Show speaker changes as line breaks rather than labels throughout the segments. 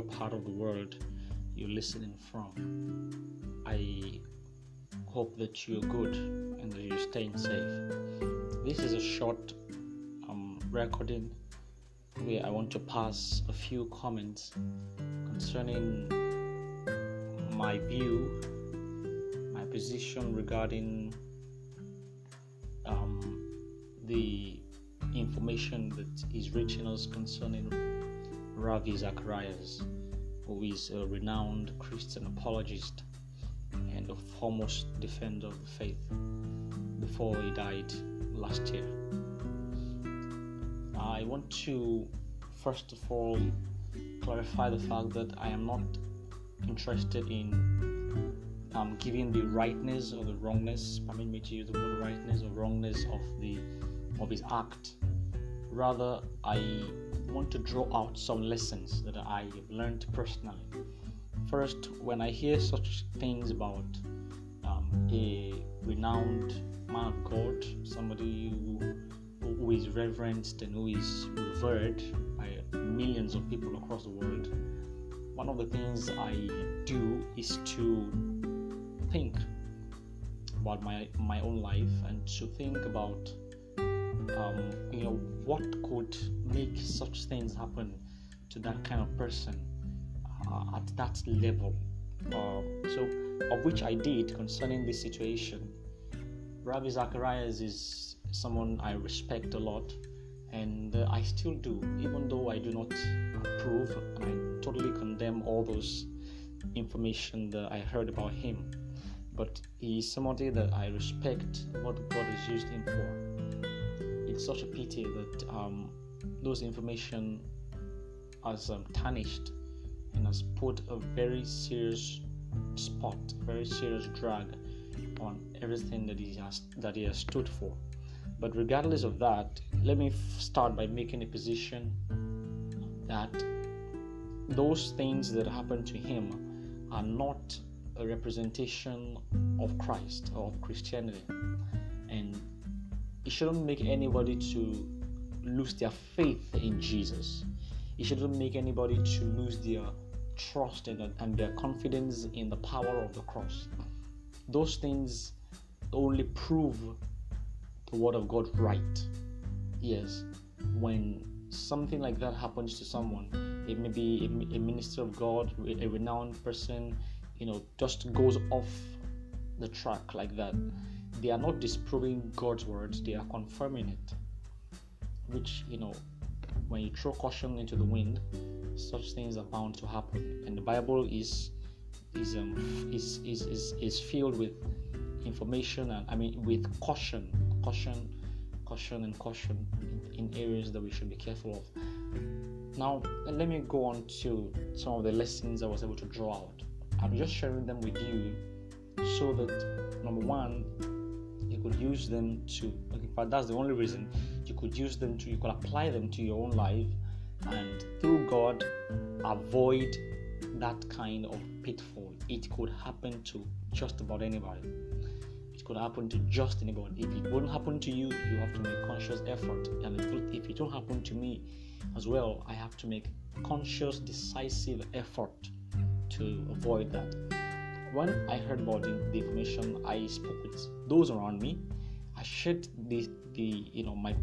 part of the world you're listening from. I hope that you're good and that you're staying safe. This is a short um, recording where I want to pass a few comments concerning my view, my position regarding um, the information that is reaching us concerning Ravi Zacharias, who is a renowned Christian apologist and a foremost defender of the faith before he died last year. I want to first of all clarify the fact that I am not interested in um, giving the rightness or the wrongness, permit me to use the word rightness or wrongness of the of his act. Rather, I want to draw out some lessons that I have learned personally. First, when I hear such things about um, a renowned man of God, somebody who, who is reverenced and who is revered by millions of people across the world, one of the things I do is to think about my my own life and to think about um, you know what could make such things happen to that kind of person uh, at that level. Uh, so, of which I did concerning this situation. Ravi Zacharias is someone I respect a lot, and uh, I still do, even though I do not approve and I totally condemn all those information that I heard about him. But he is somebody that I respect what God has used him for it's such a pity that um, those information has um, tarnished and has put a very serious spot, a very serious drag on everything that he has that he has stood for. But regardless of that, let me start by making a position that those things that happened to him are not a representation of Christ or of Christianity. And it shouldn't make anybody to lose their faith in Jesus. It shouldn't make anybody to lose their trust and, and their confidence in the power of the cross. Those things only prove the word of God right. Yes, when something like that happens to someone, it may be a, a minister of God, a renowned person, you know, just goes off the track like that they are not disproving God's words, they are confirming it. Which, you know, when you throw caution into the wind, such things are bound to happen. And the Bible is is um is is is, is filled with information and I mean with caution, caution, caution and caution in, in areas that we should be careful of. Now let me go on to some of the lessons I was able to draw out. I'm just sharing them with you so that number one could use them to in fact that's the only reason. You could use them to you could apply them to your own life and through god avoid that kind of pitfall. It could happen to just about anybody. It could happen to just anybody. If it wouldn't happen to you you have to make conscious effort. And if it don't happen to me as well i have to make conscious decisive effort to avoid that when I heard about the, information, I spoke with those around me. I shared the, the you know my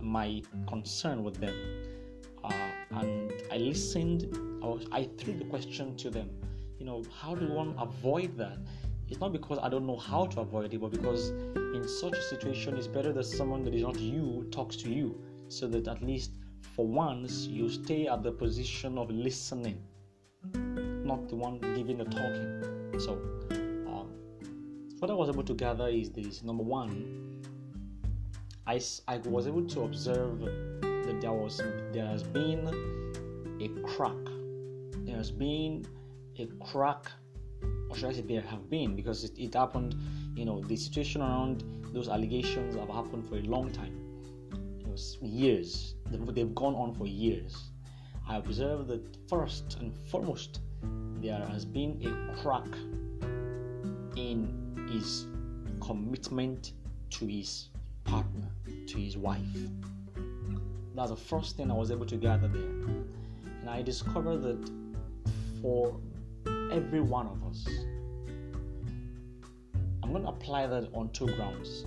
my concern with them, uh, and I listened. I, was, I threw the question to them. You know, how do one avoid that? It's not because I don't know how to avoid it, but because in such a situation, it's better that someone that is not you talks to you, so that at least for once you stay at the position of listening, not the one giving the talking. So, um, what I was able to gather is this number one, I, I was able to observe that there was there has been a crack. There has been a crack, or should I say, there have been because it, it happened. You know, the situation around those allegations have happened for a long time. It was years. They've gone on for years. I observed that first and foremost, there has been a crack in his commitment to his partner, to his wife. That's the first thing I was able to gather there. And I discovered that for every one of us. I'm going to apply that on two grounds.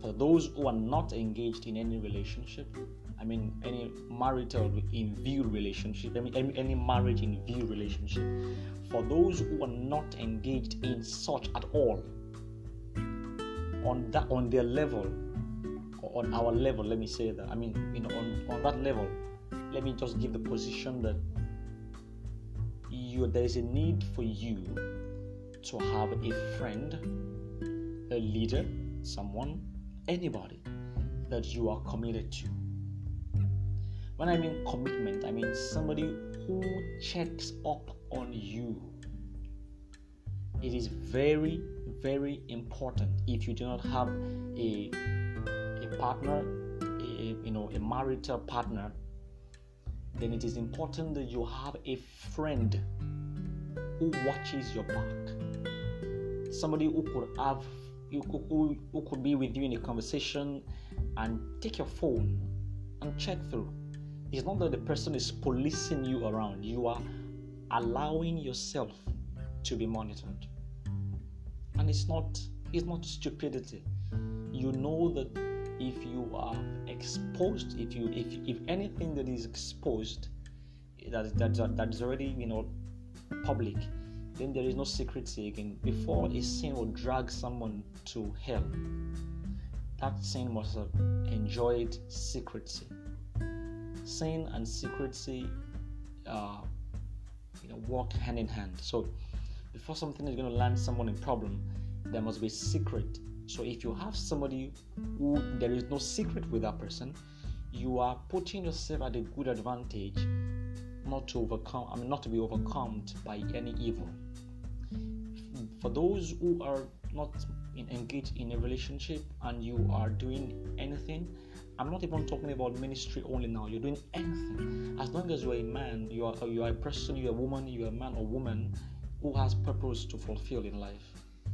For those who are not engaged in any relationship, I mean, any marital in view relationship, I mean, any, marriage in view relationship, for those who are not engaged in such at all, on that on their level, or on our level, let me say that. I mean, you know, on, on that level, let me just give the position that you there is a need for you to have a friend, a leader, someone, anybody that you are committed to. When I mean commitment, I mean somebody who checks up on you. It is very, very important if you do not have a a partner, a, you know, a marital partner, then it is important that you have a friend who watches your back. Somebody who could have who, who, who could be with you in a conversation and take your phone and check through. It's not that the person is policing you around, you are allowing yourself to be monitored. And it's not it's not stupidity. You know that if you are exposed, if you if if anything that is exposed that that, that is already you know public, then there is no secrecy again. Before a sin will drag someone to hell, that sin must have enjoyed secrecy. Sin and secrecy, uh, you know, walk hand in hand. So, before something is going to land someone in problem, there must be secret. So, if you have somebody who there is no secret with that person, you are putting yourself at a good advantage not to overcome I mean not to be overcome by any evil. For those who are not in, engaged in a relationship and you are doing anything, I'm not even talking about ministry only now. You're doing anything. As long as you're a man, you are you are a person, you're a woman, you're a man or woman who has purpose to fulfill in life.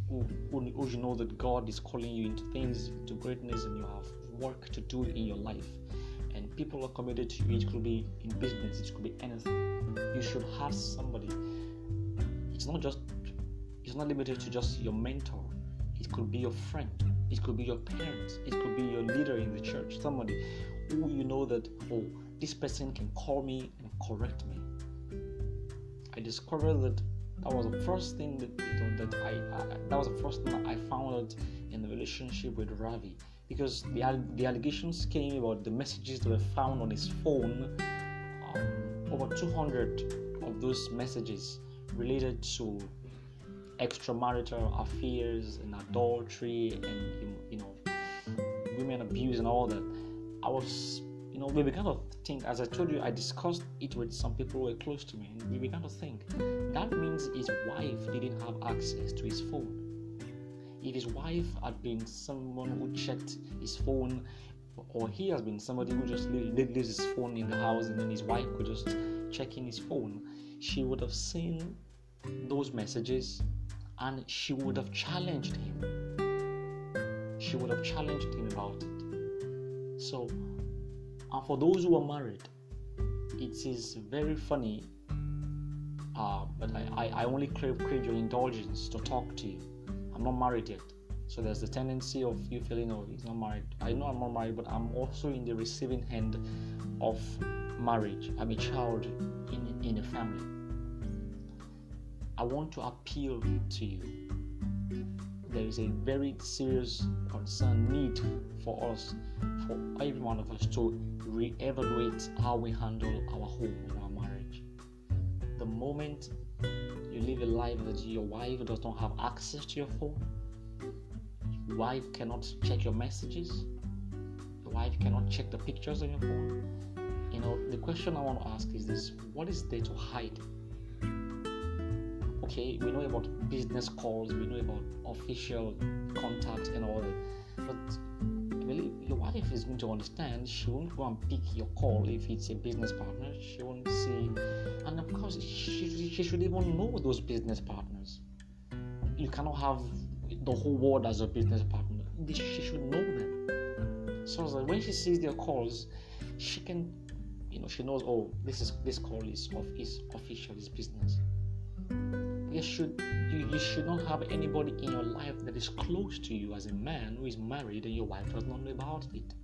Who, who, who you know that God is calling you into things, to greatness, and you have work to do in your life and people are committed to you. It could be in business, it could be anything. You should have somebody. It's not just it's not limited to just your mentor. It could be your friend. It could be your parents. It could be your leader in the church. Somebody who you know that oh this person can call me and correct me. I discovered that that was the first thing that you know that I, I that was the first thing I found out in the relationship with Ravi because the, the allegations came about the messages that were found on his phone. Um, over 200 of those messages related to extramarital affairs and adultery and you know women abuse and all that. I was you know we began to think as I told you I discussed it with some people who were close to me and we began to think that means his wife didn't have access to his phone if his wife had been someone who checked his phone, or he has been somebody who just leaves his phone in the house and then his wife could just check in his phone, she would have seen those messages and she would have challenged him. She would have challenged him about it. So, and for those who are married, it is very funny, uh, but I, I, only crave, crave your indulgence to talk to you I'm not married yet. So there's the tendency of you feeling, oh, he's not married. I know I'm not married, but I'm also in the receiving end of marriage. I'm a child in, in a family. I want to appeal to you. There is a very serious concern, need for us, for every one of us to re-evaluate how we handle our home and our marriage. The moment you live a life that your wife does not have access to your phone. Your wife cannot check your messages. Your wife cannot check the pictures on your phone. You know, the question I want to ask is this what is there to hide? Okay, we know about business calls, we know about official contacts and all that. But believe your wife is going to understand. She won't go and pick your call if it's a business partner. She won't see and of course she, she should even know those business partners. You cannot have the whole world as a business partner. She should know them. So that when she sees their calls she can you know she knows oh this is this call is of is official should not have anybody in your life that is close to you as a man who is married and your wife does not know about it.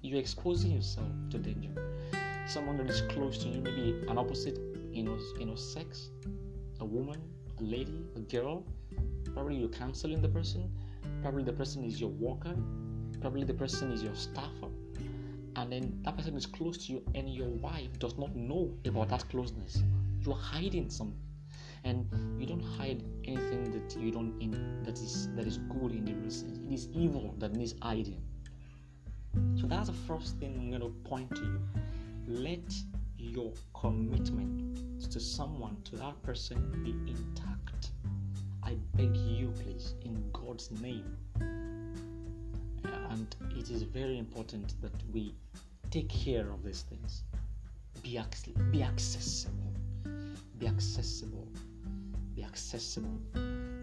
You're exposing yourself to danger. Someone that is close to you, maybe an opposite, you know, you know, sex, a woman, a lady, a girl. Probably you're counseling the person. Probably the person is your worker. Probably the person is your staffer. And then that person is close to you, and your wife does not know about that closeness. You're hiding something and you don't hide anything that you don't in that is that is good in the sense. It is evil that needs hiding. So that's the first thing I'm going to point to you. Let your commitment to someone, to that person, be intact. I beg you, please, in God's name. And it is very important that we take care of these things. Be, ac- be accessible. Be accessible accessible.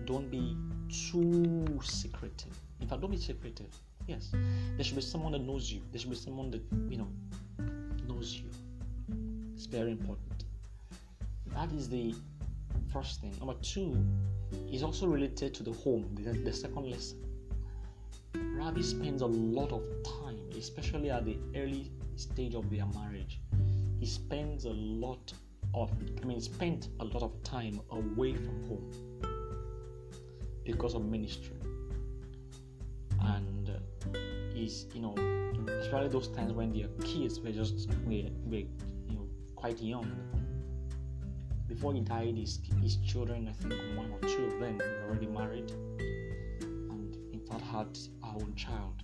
Don't be too secretive. In fact, don't be secretive. Yes, there should be someone that knows you. There should be someone that you know knows you. It's very important. That is the first thing. Number two is also related to the home. The, the second lesson. Ravi spends a lot of time, especially at the early stage of their marriage. He spends a lot of I mean spent a lot of time away from home because of ministry. And uh, is you know especially those times when their kids were just were, were you know quite young. Before he died his, his children i think one or two of them were already married and in fact had our own child.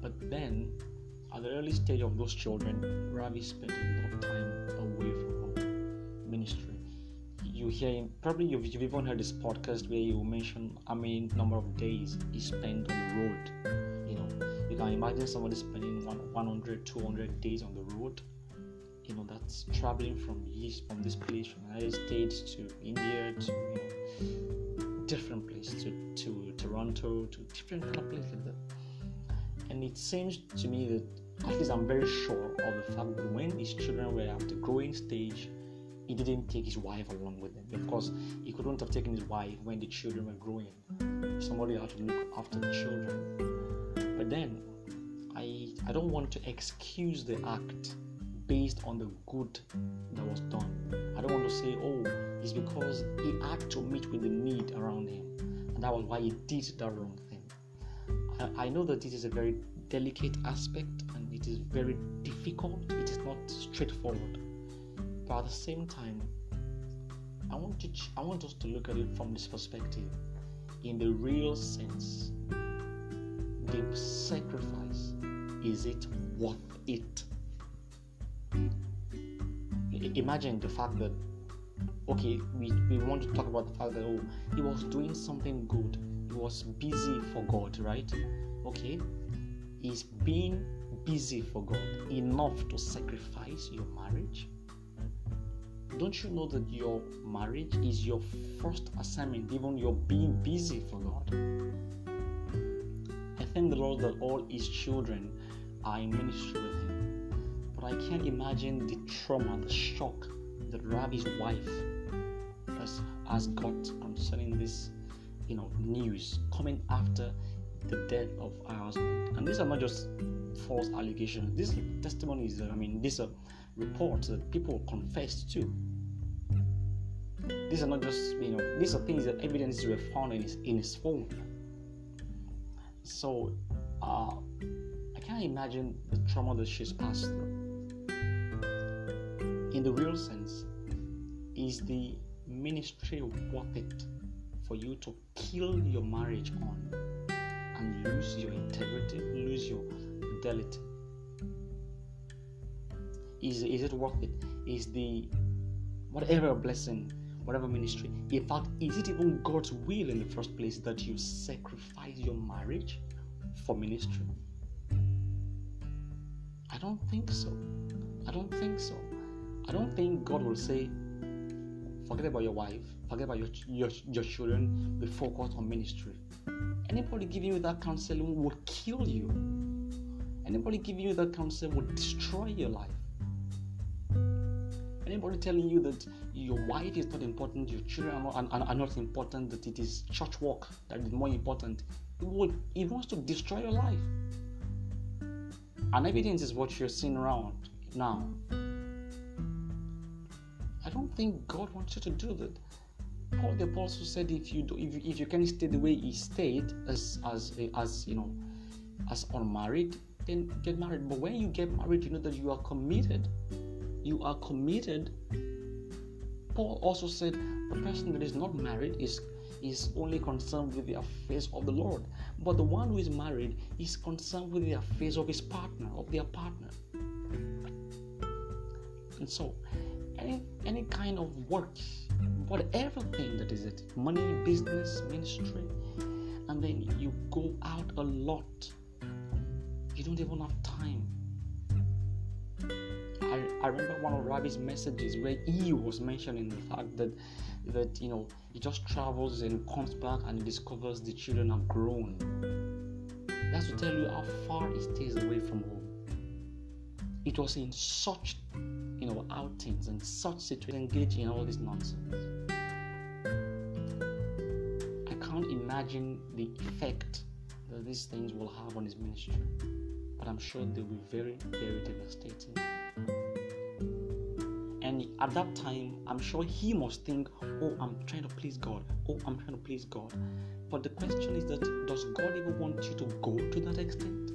But then at the early stage of those children ravi spent a lot of time from um, home ministry. You hear him, probably you've, you've even heard this podcast where you mention how many number of days he spent on the road. You know, you can imagine somebody spending one, 100, 200 days on the road. You know, that's traveling from east, from this place, from the United States to India to you know, different places, to, to Toronto, to different kind of places like that. And it seems to me that at least I'm very sure of the fact that when his children were at the growing stage, he didn't take his wife along with him. Of course, he couldn't have taken his wife when the children were growing. Somebody had to look after the children. But then, I I don't want to excuse the act based on the good that was done. I don't want to say, oh, it's because he had to meet with the need around him, and that was why he did that wrong thing. I, I know that this is a very delicate aspect it is very difficult, it is not straightforward. But at the same time, I want to I want us to look at it from this perspective. In the real sense, the sacrifice is it worth it? Imagine the fact that okay, we, we want to talk about the fact that oh he was doing something good, he was busy for God, right? Okay, is being busy for God enough to sacrifice your marriage? Don't you know that your marriage is your first assignment, even your being busy for God? I thank the Lord that all His children are in ministry with Him. But I can't imagine the trauma, the shock that Ravi's wife has, has got concerning this, you know, news coming after the death of her husband. And these are not just false allegations. These testimonies, I mean, these are reports that people confessed to. These are not just, you know, these are things that evidences were found in his, in his phone. So, uh, I can't imagine the trauma that she's passed through. In the real sense, is the ministry worth it for you to kill your marriage on? And lose your integrity, lose your fidelity? Is, is it worth it? Is the whatever blessing, whatever ministry, in fact, is it even God's will in the first place that you sacrifice your marriage for ministry? I don't think so. I don't think so. I don't think God will say, forget about your wife, forget about your, your, your children, be focused on ministry. Anybody giving you that counseling will kill you. Anybody giving you that counsel will destroy your life. Anybody telling you that your wife is not important, your children are not, are, are not important, that it is church work that is more important, it, it wants to destroy your life. And evidence is what you're seeing around now. I don't think God wants you to do that. Paul the apostle said, if you do, if you, if you can stay the way he stayed as as eh, as you know, as unmarried, then get married. But when you get married, you know that you are committed. You are committed. Paul also said, the person that is not married is is only concerned with the affairs of the Lord. But the one who is married is concerned with the affairs of his partner, of their partner. And so, any any kind of work, whatever thing that is it, money, business, ministry, and then you go out a lot. You don't even have time. I, I remember one of Ravi's messages where he was mentioning the fact that that you know he just travels and comes back and discovers the children have grown. That's to tell you how far he stays away from home. It was in such you know outings and such situations engaging in all this nonsense. Imagine the effect that these things will have on his ministry, but I'm sure they'll be very, very devastating. And at that time, I'm sure he must think, oh, I'm trying to please God. Oh, I'm trying to please God. But the question is that does God even want you to go to that extent?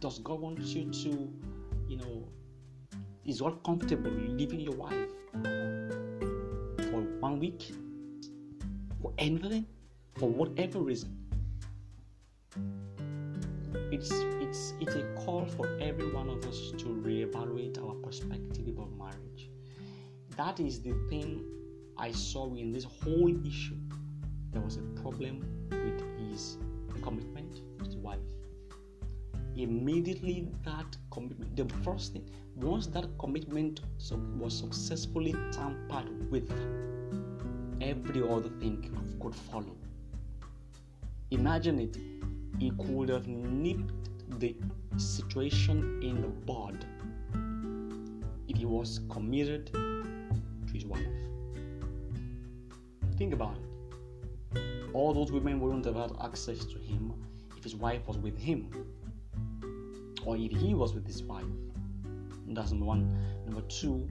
Does God want you to, you know, is God comfortable leaving your wife for one week? For anything? For whatever reason? It's it's it's a call for every one of us to reevaluate our perspective about marriage. That is the thing I saw in this whole issue. There was a problem with his commitment to his wife. Immediately, that commitment, the first thing, once that commitment was successfully tampered with, every other thing could follow. Imagine it he could have nipped the situation in the bud if he was committed to his wife. Think about it. All those women wouldn't have had access to him if his wife was with him or if he was with his wife. That's number one. Number two,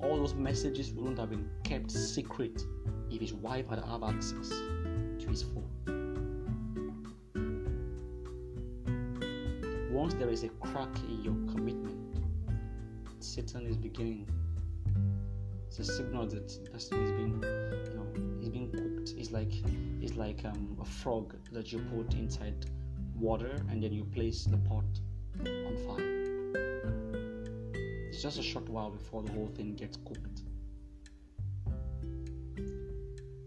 all those messages wouldn't have been kept secret if his wife had have access to his phone. once there is a crack in your commitment, Satan is beginning. It's a signal that the is being, you know, is being cooked. It's like it's like um, a frog that you put inside water and then you place the pot It's just a short while before the whole thing gets cooked.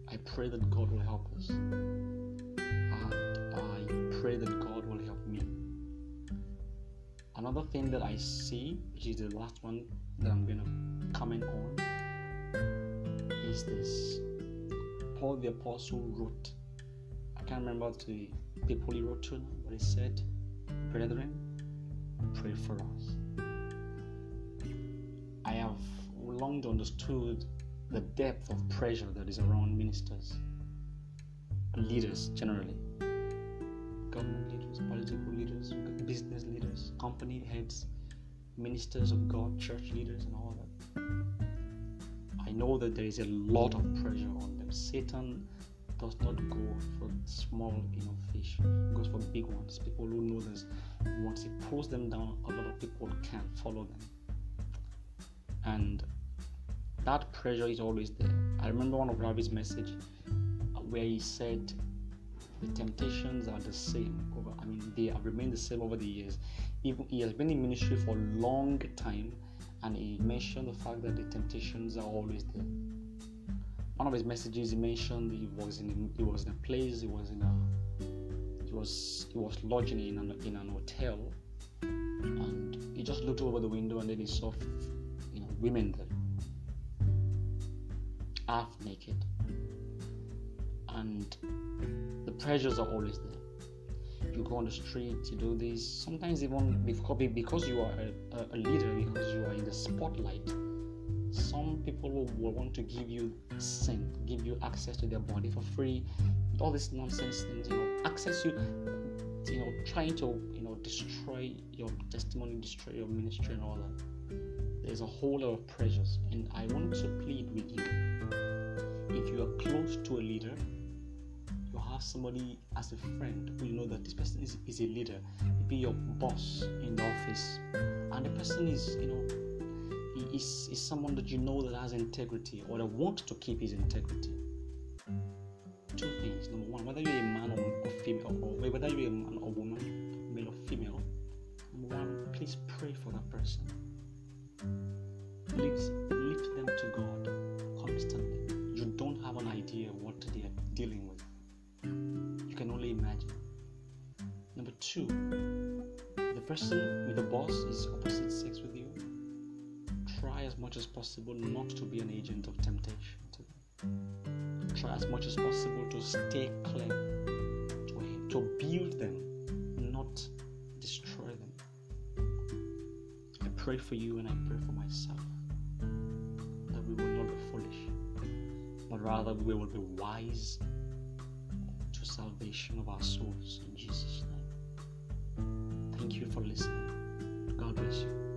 I pray that God will help us. And I pray that God will help me. Another thing that I see, which is the last one that I'm going to comment on, is this. Paul the Apostle wrote, I can't remember the people he wrote to, but he said, Brethren, pray for us. Understood the depth of pressure that is around ministers, and leaders generally, government leaders, political leaders, business leaders, company heads, ministers of God, church leaders, and all that. I know that there is a lot of pressure on them. Satan does not go for small, know, fish. He goes for big ones. People who know this. Once he pulls them down, a lot of people can't follow them. And that pressure is always there. I remember one of Ravi's message uh, where he said the temptations are the same over i mean they have remained the same over the years. Even he has been in ministry for a long time and he mentioned the fact that the temptations are always there. One of his messages he mentioned he was in he was in a place he was in a he was he was lodging in an, in an hotel and he just looked over the window and then he saw you know women there half naked and the pressures are always there. you go on the street, you do this. Sometimes even because you are a, a leader, because you are in the spotlight, some people will, want to give you sin, give you access to their body for free, all these nonsense things, you know, access you, you know, trying to, you know, destroy your testimony, destroy your ministry and all that. There's a whole lot of pressures, and I want to plead with you. If you are close to a leader, you have somebody as a friend who you know that this person is, is a leader, maybe your boss in the office, and the person is, you know, is, is someone that you know that has integrity or that wants to keep his integrity two things. Number one, whether you're a man or, or female, or whether you're a man or woman, male or female, number one, please pray for that person. Lift them to God constantly. You don't have an idea what they are dealing with. You can only imagine. Number two, the person with the boss is opposite sex with you. Try as much as possible not to be an agent of temptation to them try as much as possible to stay clear to Him, to build them, not destroy them. I pray for you and I pray for myself but rather we will be wise to salvation of our souls in Jesus' name. Thank you for listening. God bless you.